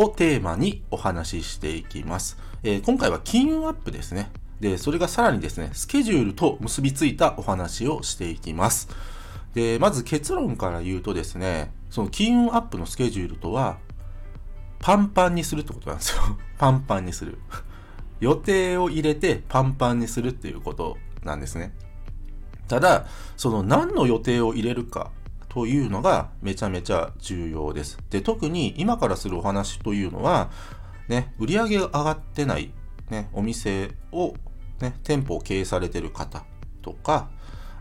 をテーマにお話ししていきます。えー今回は金運アップですね。で、それがさらにですね、スケジュールと結びついたお話をしていきます。で、まず結論から言うとですね、その金運アップのスケジュールとは、パンパンにするってことなんですよ。パンパンにする。予定を入れてパンパンにするっていうことなんですね。ただ、その何の予定を入れるかというのがめちゃめちゃ重要です。で、特に今からするお話というのは、ね、売り上げが上がってない、ね、お店を、ね、店舗を経営されてる方とか、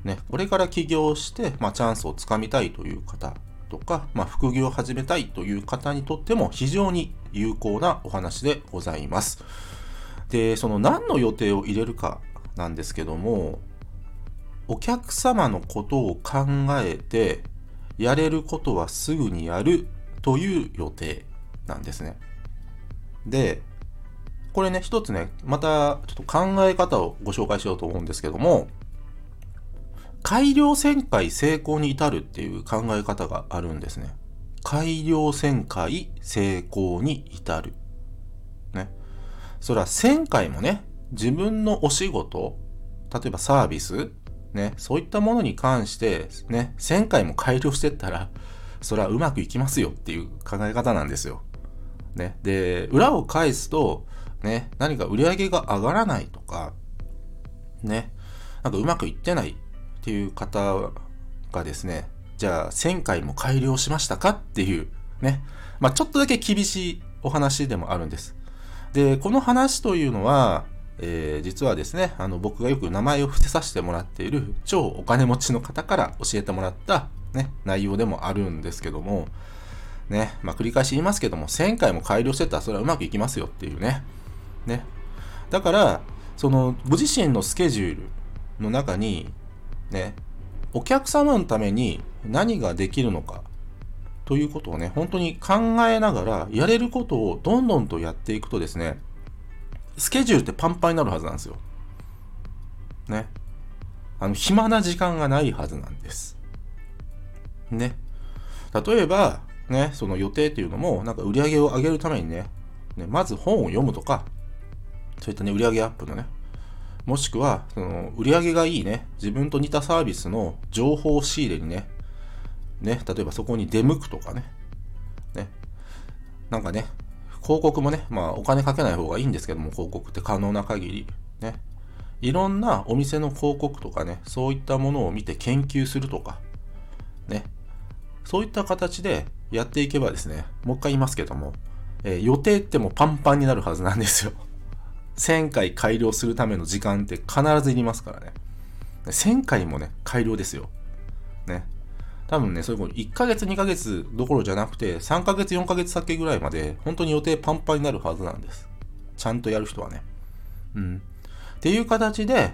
ね、これから起業して、まあ、チャンスをつかみたいという方とか、まあ、副業を始めたいという方にとっても非常に有効なお話でございます。で、その何の予定を入れるかなんですけども、お客様のことを考えて、やれることはすぐにやるという予定なんですね。で、これね、一つね、またちょっと考え方をご紹介しようと思うんですけども、改良旋回成功に至るっていう考え方があるんですね。改良旋回成功に至る。ね。それは1000回もね、自分のお仕事、例えばサービス、ね、そういったものに関して、ね、1000回も改良してったら、それはうまくいきますよっていう考え方なんですよ。ね。で、裏を返すと、ね、何か売り上げが上がらないとか、ね、なんかうまくいってないっていう方がですね、じゃあ1000回も改良しましたかっていう、ね、まあちょっとだけ厳しいお話でもあるんです。で、この話というのは、えー実はですね、あの僕がよく名前を伏せさせてもらっている超お金持ちの方から教えてもらった、ね、内容でもあるんですけども、ね、まあ繰り返し言いますけども、1000回も改良してたらそれはうまくいきますよっていうね。ね。だから、そのご自身のスケジュールの中に、ね、お客様のために何ができるのかということをね、本当に考えながら、やれることをどんどんとやっていくとですね、スケジュールってパンパンになるはずなんですよ。ね。あの、暇な時間がないはずなんです。ね。例えば、ね、その予定っていうのも、なんか売り上げを上げるためにね、ねまず本を読むとか、そういったね、売り上げアップのね、もしくは、その売り上げがいいね、自分と似たサービスの情報仕入れにね、ね、例えばそこに出向くとかね、ね、なんかね、広告もね、まあお金かけない方がいいんですけども、広告って可能な限り、ね、いろんなお店の広告とかね、そういったものを見て研究するとか、ね、そういった形でやっていけばですね、もう一回言いますけども、えー予定ってもパンパンになるはずなんですよ。1000回改良するための時間って必ずいりますからね。1000回もね、改良ですよ。ね。多分ね、そういうこと1ヶ月2ヶ月どころじゃなくて、3ヶ月4ヶ月先ぐらいまで、本当に予定パンパンになるはずなんです。ちゃんとやる人はね。うん。っていう形で、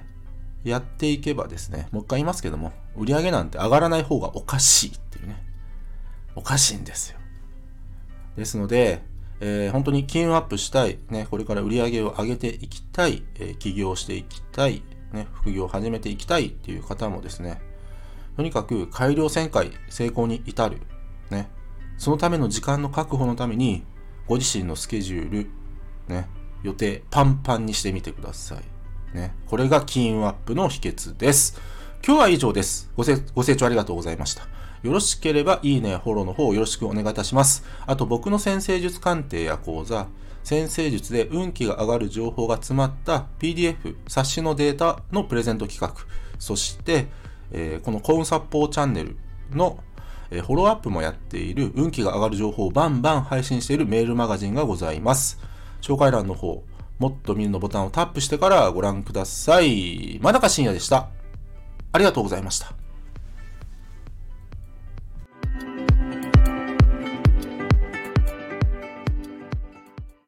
やっていけばですね、もう一回言いますけども、売り上げなんて上がらない方がおかしいっていうね。おかしいんですよ。ですので、えー本当に金運アップしたい、ね、これから売り上げを上げていきたい、えー起業していきたい、ね、副業を始めていきたいっていう方もですね、とにかく改良旋回成功に至る、ね、そのための時間の確保のために、ご自身のスケジュール、ね、予定パンパンにしてみてください。ね、これが金運アップの秘訣です。今日は以上です。ごせご清聴ありがとうございました。よろしければいいね、フォローの方よろしくお願いいたします。あと僕の先生術鑑定や講座、先生術で運気が上がる情報が詰まった PDF、冊子のデータのプレゼント企画、そして、えーこの幸運殺法チャンネルの、えーフォローアップもやっている運気が上がる情報をバンバン配信しているメールマガジンがございます。紹介欄の方、もっと見るのボタンをタップしてからご覧ください。真中信也でした。ありがとうございました。